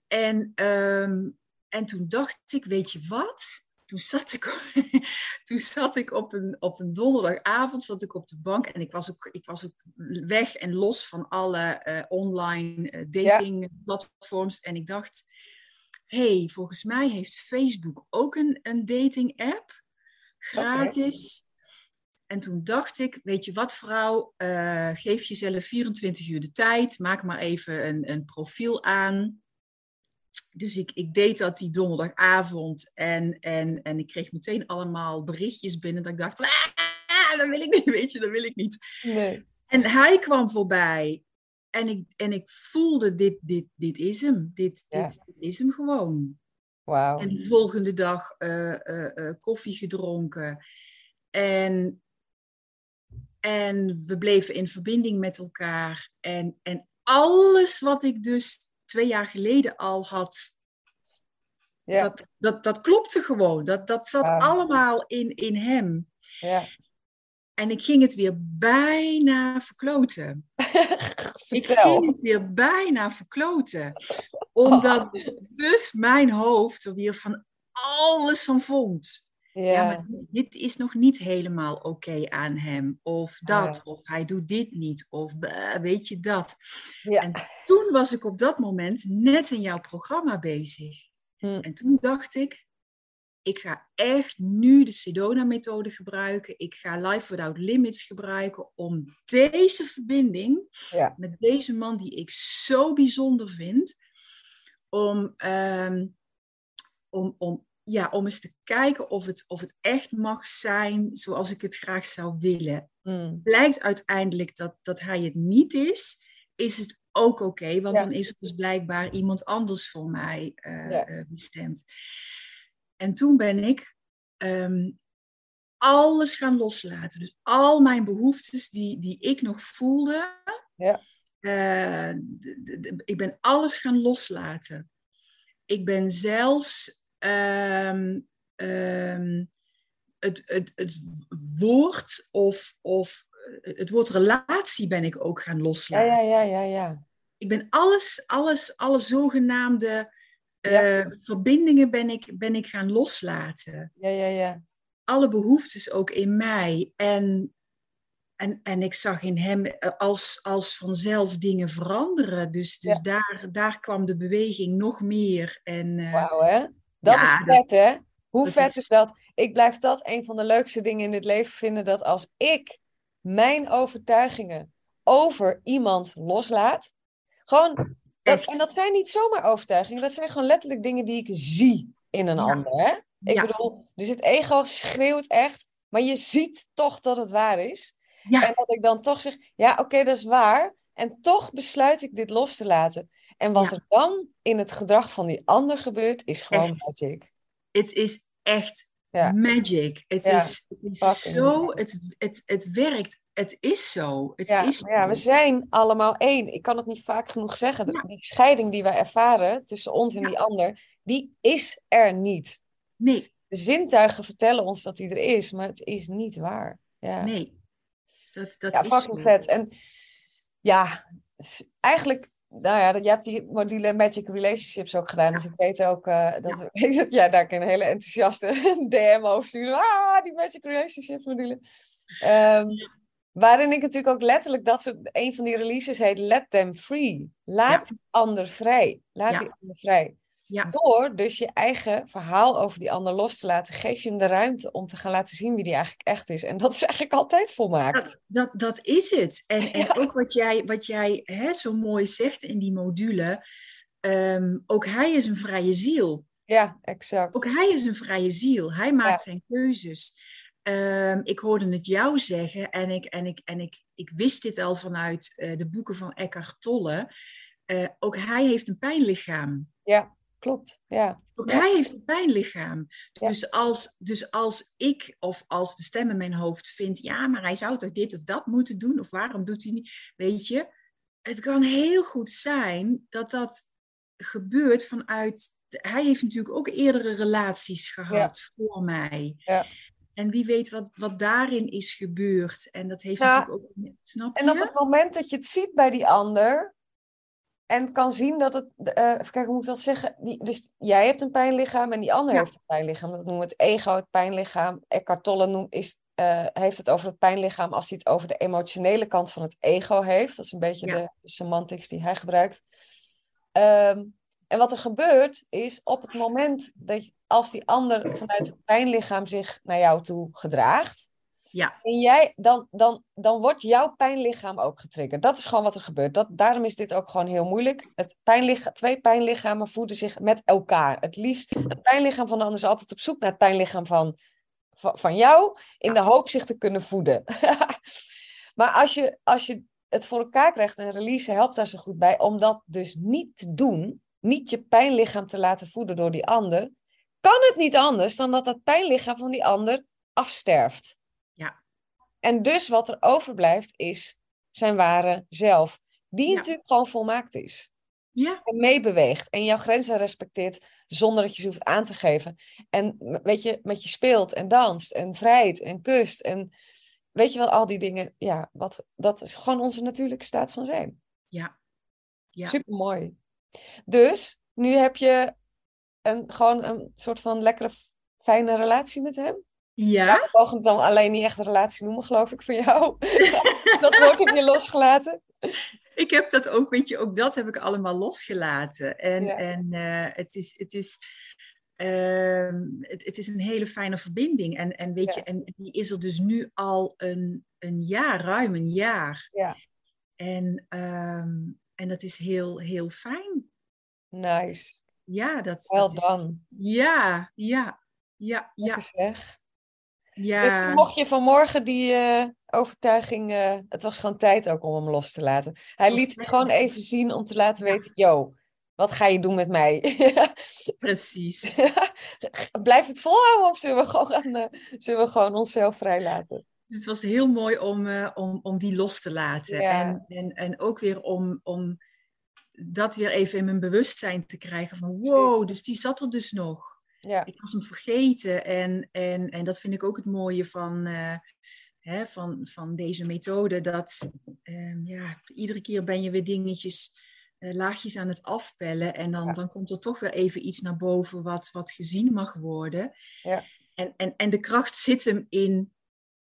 En, um, en toen dacht ik, weet je wat? Toen zat ik, toen zat ik op, een, op een donderdagavond zat ik op de bank. En ik was ook, ik was ook weg en los van alle uh, online uh, dating platforms. En ik dacht hey, volgens mij heeft Facebook ook een, een dating app. Gratis. En toen dacht ik, weet je wat vrouw, uh, geef jezelf 24 uur de tijd. Maak maar even een, een profiel aan. Dus ik, ik deed dat die donderdagavond. En, en, en ik kreeg meteen allemaal berichtjes binnen. Dat ik dacht, ah, dat wil ik niet, weet je, dat wil ik niet. Nee. En hij kwam voorbij. En ik, en ik voelde, dit, dit, dit is hem. Dit, dit, dit is hem gewoon. Wow. En de volgende dag uh, uh, uh, koffie gedronken. En, en we bleven in verbinding met elkaar. En, en alles wat ik dus twee jaar geleden al had, ja. dat, dat, dat klopte gewoon. Dat, dat zat allemaal in, in hem. Ja. En ik ging het weer bijna verkloten. ik ging het weer bijna verkloten. Omdat dus mijn hoofd er weer van alles van vond. Ja. ja maar dit is nog niet helemaal oké aan hem. Of dat. Of hij doet dit niet. Of weet je dat. Ja. En toen was ik op dat moment net in jouw programma bezig. Hm. En toen dacht ik, ik ga echt nu de Sedona-methode gebruiken. Ik ga Life Without Limits gebruiken om deze verbinding met deze man die ik zo bijzonder vind, om, um, om, om, ja, om eens te kijken of het, of het echt mag zijn zoals ik het graag zou willen. Mm. Blijkt uiteindelijk dat, dat hij het niet is, is het ook oké, want dan is het dus blijkbaar iemand anders voor mij uh, ja. uh, bestemd. En toen ben ik ehm, alles gaan loslaten. Dus al mijn behoeftes die, die ik nog voelde, ja. Uh, ik ben alles gaan loslaten. Ik ben zelfs um, um, het, het, het woord of, of het woord relatie ben ik ook gaan loslaten. Ja, ja, ja, ja, ja. Ik ben alles, alles, alle zogenaamde ja. Eh, verbindingen ben ik, ben ik gaan loslaten. Ja, ja, ja. Alle behoeftes ook in mij. En, en, en ik zag in hem eh, als, als vanzelf dingen veranderen. Dus, dus daar, daar kwam de beweging nog meer. En, uh, Wauw, hè? Dat is vet, hè? Hoe vet is... is dat? Ik blijf dat een van de leukste dingen in het leven vinden. Dat als ik mijn overtuigingen over iemand loslaat. Gewoon en dat zijn niet zomaar overtuigingen, dat zijn gewoon letterlijk dingen die ik zie in een ander. Hè? Ik bedoel, dus het ego schreeuwt echt, maar je ziet toch dat het waar is. En dat ik dan toch zeg, ja, oké, dat is waar. En toch besluit ik dit los te laten. En wat er dan in het gedrag van die ander gebeurt, is gewoon magic. Het is echt magic. Het is, het is zo, het, het, het werkt het is zo. Het ja, is ja, we zijn allemaal één. Ik kan het niet vaak genoeg zeggen. Die scheiding die wij ervaren tussen ons en die ander, die is er niet. Nee. De zintuigen vertellen ons dat die er is, maar het is niet waar. Ja. Nee. Dat, dat ja, is fucking vet. En ja, eigenlijk, nou ja, je hebt die module Magic Relationships ook gedaan. Dus ik weet ook uh, dat, ja. dat jij daar een hele enthousiaste DM over sturen. Ah, die Magic Relationships module. Um, Waarin ik natuurlijk ook letterlijk dat soort, een van die releases heet Let them free. Laat die ander vrij. Laat die ander vrij. Ja. Door dus je eigen verhaal over die ander los te laten, geef je hem de ruimte om te gaan laten zien wie die eigenlijk echt is. En dat is eigenlijk altijd volmaakt. Dat, dat, dat is het. En, en ook wat jij, wat jij hè, zo mooi zegt in die module. ehm, ook hij is een vrije ziel. Ja, exact. Ook hij is een vrije ziel. Hij maakt zijn keuzes. Ehm, ik hoorde het jou zeggen en ik, en ik, en ik, ik wist dit al vanuit eh, de boeken van Eckhart Tolle. Eh, ook hij heeft een pijnlichaam. Ja, klopt. Ja. Ook hij heeft een pijnlichaam. Ja. Dus, als, dus als ik of als de stem in mijn hoofd vindt, ja, maar hij zou toch dit of dat moeten doen, of waarom doet hij niet? Weet je, het kan heel goed zijn dat dat gebeurt vanuit. Hij heeft natuurlijk ook eerdere relaties gehad voor mij. Ja. En wie weet wat, wat daarin is gebeurd. En dat heeft Ja. natuurlijk ook. Snap je? En op het moment dat je het ziet bij die ander en kan zien dat het, even kijken hoe moet ik dat zeggen, die, dus jij hebt een pijnlichaam en die ander Ja. heeft een pijnlichaam. Dat noemen we het ego, het pijnlichaam. Eckhart Tolle noemt, is, eh, heeft het over het pijnlichaam als hij het over de emotionele kant van het ego heeft. Dat is een beetje Ja. de, de semantics die hij gebruikt. Ehm, en wat er gebeurt is op het moment dat je, als die ander vanuit het pijnlichaam zich naar jou toe gedraagt, Ja, en jij, dan, dan, dan wordt jouw pijnlichaam ook getriggerd. Dat is gewoon wat er gebeurt. Dat, daarom is dit ook gewoon heel moeilijk. Het twee pijnlichamen voeden zich met elkaar. Het liefst, het pijnlichaam van de ander is altijd op zoek naar het pijnlichaam van, van, van jou, in de hoop zich te kunnen voeden. maar als je, als je het voor elkaar krijgt, en release helpt daar zo goed bij, om dat dus niet te doen, niet je pijnlichaam te laten voeden door die ander, kan het niet anders dan dat dat pijnlichaam van die ander afsterft. En dus wat er overblijft is zijn ware zelf. Die Ja. natuurlijk gewoon volmaakt is. ja, En meebeweegt. En jouw grenzen respecteert zonder dat je ze hoeft aan te geven. En weet je, met je speelt en danst en vrijt en kust. En weet je wel, al die dingen. Ja, wat, dat is gewoon onze natuurlijke staat van zijn. ja. Ja. Super mooi. Dus nu heb je een, gewoon een soort van lekkere, fijne relatie met hem. Ja, We mogen het dan alleen niet echt een relatie noemen, geloof ik, van jou. dat wordt heb je losgelaten. ik heb dat ook, weet je, ook dat heb ik allemaal losgelaten. En, Ja. en eh, het, is, het, is, ehm, het, het is een hele fijne verbinding. En, en weet Ja. je, en die is er dus nu al een, een jaar, ruim een jaar. Ja. En, ehm, en dat is heel, heel fijn. Nice. Ja, dat, Wel dat is. dan. Ja, ja, ja, ja. Ja. Dus toen mocht je vanmorgen die eh, overtuiging... eh, het was gewoon tijd ook om hem los te laten. Hij liet gewoon even zien om te laten weten... Yo, wat ga je doen met mij? Precies. Blijf het volhouden of zullen we gewoon, eh, zullen we gewoon onszelf vrijlaten? Dus het was heel mooi om, om, om die los te laten. Ja. En, en, en ook weer om, om dat weer even in mijn bewustzijn te krijgen. Van wow, dus die zat er dus nog. Ja, Ik was hem vergeten. En, en, en dat vind ik ook het mooie van, eh, hè, van, van deze methode. Dat ehm, ja, iedere keer ben je weer dingetjes, eh, laagjes aan het afpellen. En dan, Ja. dan komt er toch weer even iets naar boven wat, wat gezien mag worden. Ja. En, en, en de kracht zit hem in,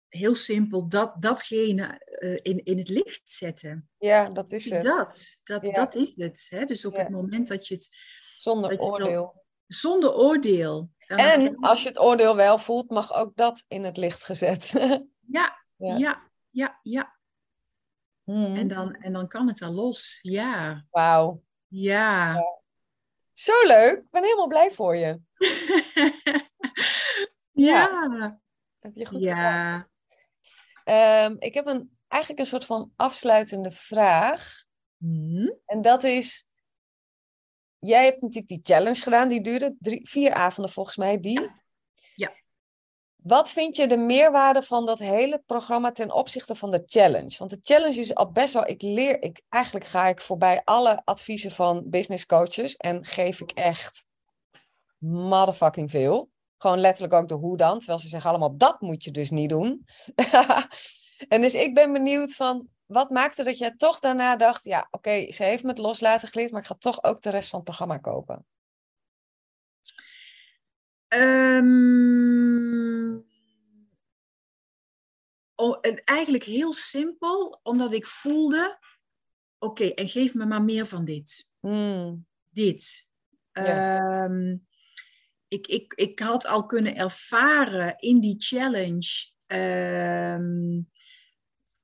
heel simpel, dat, datgene eh, in, in het licht zetten. ja dat is het. Dat, dat, Ja. dat is het. Hè? Dus op Ja. het moment dat je het Zonder oordeel. Zonder oordeel. dan- En als je het oordeel wel voelt, mag ook dat in het licht gezet. Ja, Ja. ja, ja, ja. Hmm. En, dan, en dan kan het al los. Ja, Wauw. ja. Zo leuk. Ik ben helemaal blij voor je. ja, Heb je goed gedaan. ja. Ehm, ik heb een, eigenlijk een soort van afsluitende vraag. Hm? En dat is... Jij hebt natuurlijk die challenge gedaan. Die duurde drie, vier avonden volgens mij. Die. Ja. Wat vind je de meerwaarde van dat hele programma ten opzichte van de challenge? Want de challenge is al best wel... Ik leer... Ik, eigenlijk ga ik voorbij alle adviezen van business coaches. En geef ik echt motherfucking veel. Gewoon letterlijk ook de hoe dan. Terwijl ze zeggen allemaal, dat moet je dus niet doen. en dus ik ben benieuwd van, wat maakte dat jij toch daarna dacht, ja, oké, ze heeft me het loslaten geleerd, maar ik ga toch ook de rest van het programma kopen. Ehm, oh, en eigenlijk heel simpel, omdat ik voelde, oké, en geef me maar meer van dit. Hmm, Dit. Ehm, ik, ik, ik had al kunnen ervaren in die challenge. ehm,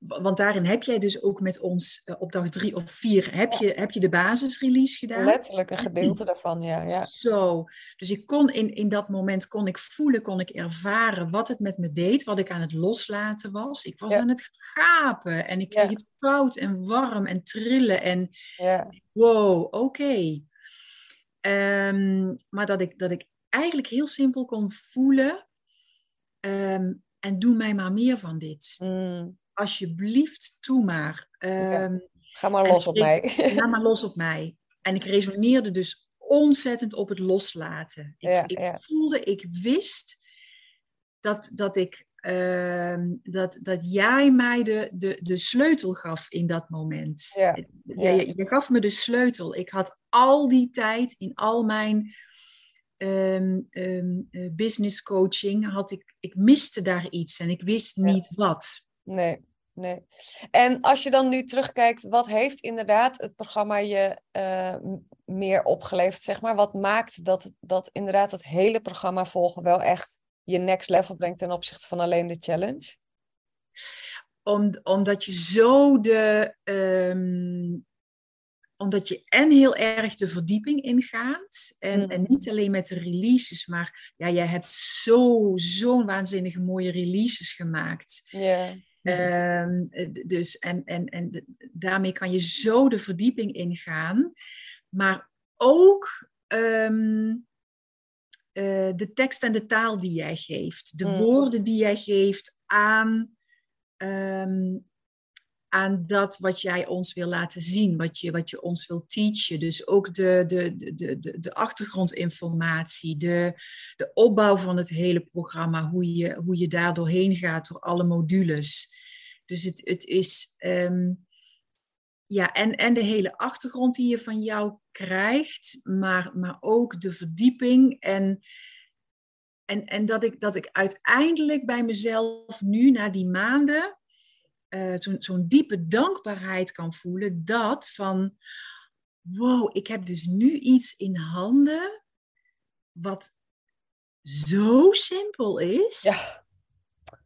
want daarin heb jij dus ook met ons eh, op dag drie of vier heb je, heb je de basisrelease gedaan. Letterlijk een gedeelte daarvan, ja. ja. Zo. Dus ik kon in, in dat moment kon ik voelen, kon ik ervaren wat het met me deed, wat ik aan het loslaten was. Ik was Ja. aan het gapen en ik kreeg het koud en warm en trillen en ja. wow, oké. Ehm, maar dat ik, dat ik eigenlijk heel simpel kon voelen ehm, en doe mij maar meer van dit. Mm. Alsjeblieft, doe maar. Ehm, Ga maar los op mij. Laat maar los op mij. En ik resoneerde dus ontzettend op het loslaten. Ik, voelde, ik wist dat, dat, ik, ehm, dat, dat jij mij de, de, de sleutel gaf in dat moment. Ja, Je, ja. je, je gaf me de sleutel. Ik had al die tijd in al mijn eh, business coaching, had ik, ik miste daar iets en ik wist Ja. niet wat. Nee, nee. En als je dan nu terugkijkt, wat heeft inderdaad het programma je eh, meer opgeleverd, zeg maar? Wat maakt dat, dat inderdaad het hele programma volgen wel echt je next level brengt ten opzichte van alleen de challenge? Om, omdat je zo de. ehm, omdat je en heel erg de verdieping ingaat. En, Mm. en niet alleen met de releases, maar ja, jij hebt zo, zo'n waanzinnige mooie releases gemaakt. Ja. D- dus, en, en, en daarmee kan je zo de verdieping ingaan. Maar ook ehm, eh, de tekst en de taal die jij geeft. De Mm. woorden die jij geeft aan, ehm, aan dat wat jij ons wil laten zien. Wat je, wat je ons wil teachen. Dus ook de, de, de, de, de, achtergrondinformatie. De, de opbouw van het hele programma. Hoe je, hoe je daar doorheen gaat door alle modules. Dus het, het is... ehm, ja, en, en de hele achtergrond die je van jou krijgt, maar, maar ook de verdieping. En, en, en dat, ik, dat ik uiteindelijk bij mezelf nu, na die maanden, eh, zo'n zo'n diepe dankbaarheid kan voelen. Dat van, wow, ik heb dus nu iets in handen wat zo simpel is. Ja.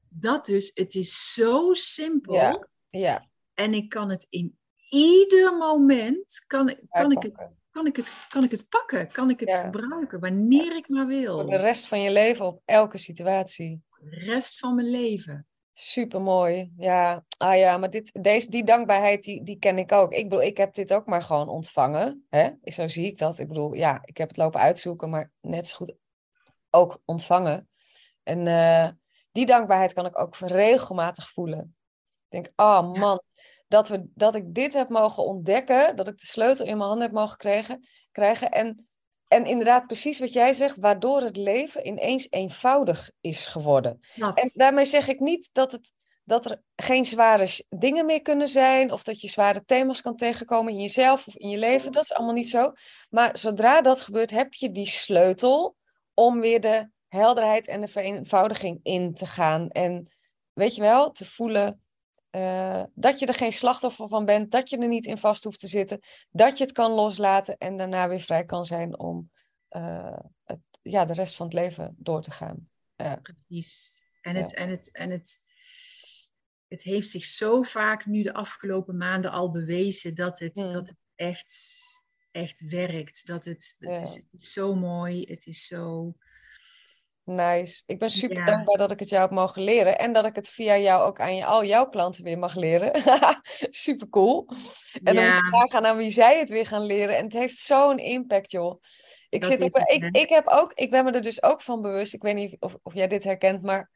Dat dus, het is zo simpel. Ja. Ja. En ik kan het in ieder moment, kan, ik- kan, ik, het, kan, ik, het, kan ik het pakken, kan ik het Ja. gebruiken, wanneer ik maar wil. Voor de rest van je leven op elke situatie. De rest van mijn leven. Super mooi. Ja, ah ja, maar dit, deze, die dankbaarheid, die, die ken ik ook. Ik bedoel, ik heb dit ook maar gewoon ontvangen. Hè? Zo zie ik dat. Ik bedoel, ja, ik heb het lopen uitzoeken, maar net zo goed ook ontvangen. En eh, die dankbaarheid kan ik ook regelmatig voelen. Ik denk, oh Ja. man, dat, we, dat ik dit heb mogen ontdekken, dat ik de sleutel in mijn handen heb mogen krijgen, krijgen. En, en inderdaad, precies wat jij zegt, waardoor het leven ineens eenvoudig is geworden. Dat. En daarmee zeg ik niet dat, het, dat er geen zware dingen meer kunnen zijn, of dat je zware thema's kan tegenkomen in jezelf of in je leven. Dat is allemaal niet zo. Maar zodra dat gebeurt, heb je die sleutel om weer de helderheid en de vereenvoudiging in te gaan. En weet je wel, te voelen eh, dat je er geen slachtoffer van bent, dat je er niet in vast hoeft te zitten, dat je het kan loslaten en daarna weer vrij kan zijn om eh, het, ja, de rest van het leven door te gaan. Precies. En, Ja. het, en, het, en het, het heeft zich zo vaak nu de afgelopen maanden al bewezen dat het, Mm. dat het echt, echt werkt. Dat het, het, Ja. is, het is zo mooi, het is zo... Nice. Ik ben super Ja. dankbaar dat ik het jou heb mogen leren. En dat ik het via jou ook aan je, al jouw klanten weer mag leren. super cool. En dan moet je nagaan aan wie zij het weer gaan leren. En het heeft zo'n impact, joh. Ik, Dat zit het, ik, ik, heb ook, ik ben me er dus ook van bewust. Ik weet niet of, of jij dit herkent, maar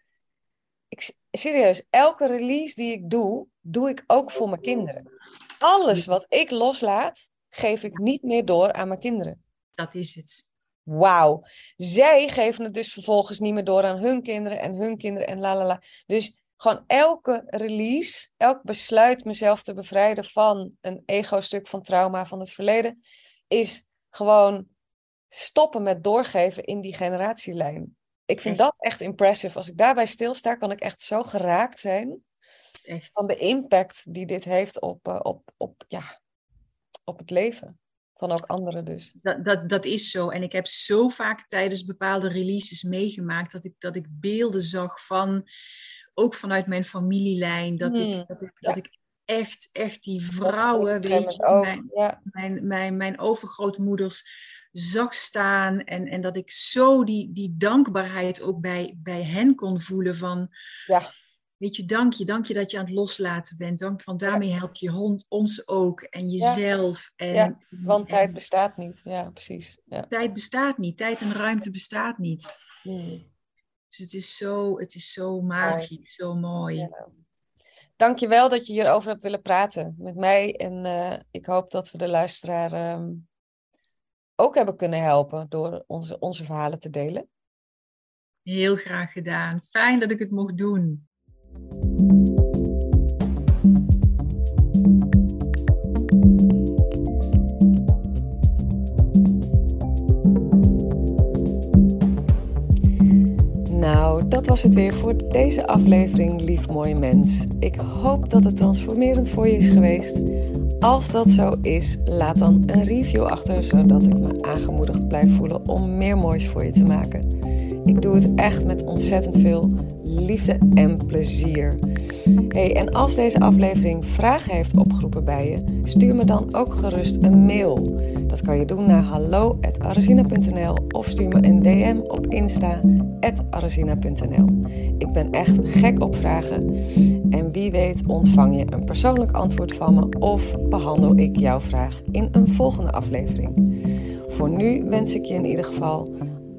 ik, serieus, elke release die ik doe, doe ik ook voor mijn kinderen. Alles wat ik loslaat, geef ik niet meer door aan mijn kinderen. Dat is het. Wauw. Zij geven het dus vervolgens niet meer door aan hun kinderen en hun kinderen en la la la. Dus gewoon elke release, elk besluit mezelf te bevrijden van een ego-stuk van trauma van het verleden, is gewoon stoppen met doorgeven in die generatielijn. Ik vind Echt. dat echt impressive. Als ik daarbij stilsta, kan ik echt zo geraakt zijn Echt. van de impact die dit heeft op, eh, op, op, ja, op het leven Van ook anderen dus. Dat, dat, dat is zo. En ik heb zo vaak tijdens bepaalde releases meegemaakt dat ik, dat ik beelden zag van, ook vanuit mijn familielijn, dat, ik, hmm. dat, ik, dat ik echt, echt die vrouwen, weet je, mijn, ja. mijn, mijn, mijn overgrootmoeders zag staan. En, en dat ik zo die, die dankbaarheid ook bij, bij hen kon voelen van... Ja. Weet je, dank je, dank je dat je aan het loslaten bent. Dank, want daarmee help je hond, ons ook en jezelf. En, ja, want tijd bestaat niet. Ja, precies. Ja. Tijd bestaat niet. Tijd en ruimte bestaat niet. Hmm. Dus het is zo, het is zo magisch, zo mooi. Ja. Dank je wel dat je hierover hebt willen praten met mij. En uh, ik hoop dat we de luisteraar um, ook hebben kunnen helpen door onze, onze verhalen te delen. Heel graag gedaan. Fijn dat ik het mocht doen. Nou, dat was het weer voor deze aflevering, lief mooie mens. Ik hoop dat het transformerend voor je is geweest. Als dat zo is, laat dan een review achter, zodat ik me aangemoedigd blijf voelen om meer moois voor je te maken. Ik doe het echt met ontzettend veel liefde en plezier. Hey, en als deze aflevering vragen heeft opgeroepen bij je, stuur me dan ook gerust een mail. Dat kan je doen naar hallo.arazina.nl of stuur me een DM op Insta arazina.nl. Ik ben echt gek op vragen en wie weet ontvang je een persoonlijk antwoord van me of behandel ik jouw vraag in een volgende aflevering. Voor nu wens ik je in ieder geval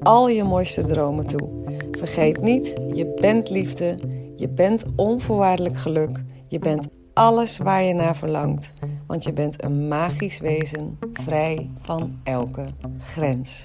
al je mooiste dromen toe. Vergeet niet, je bent liefde, je bent onvoorwaardelijk geluk, je bent alles waar je naar verlangt, want je bent een magisch wezen, vrij van elke grens.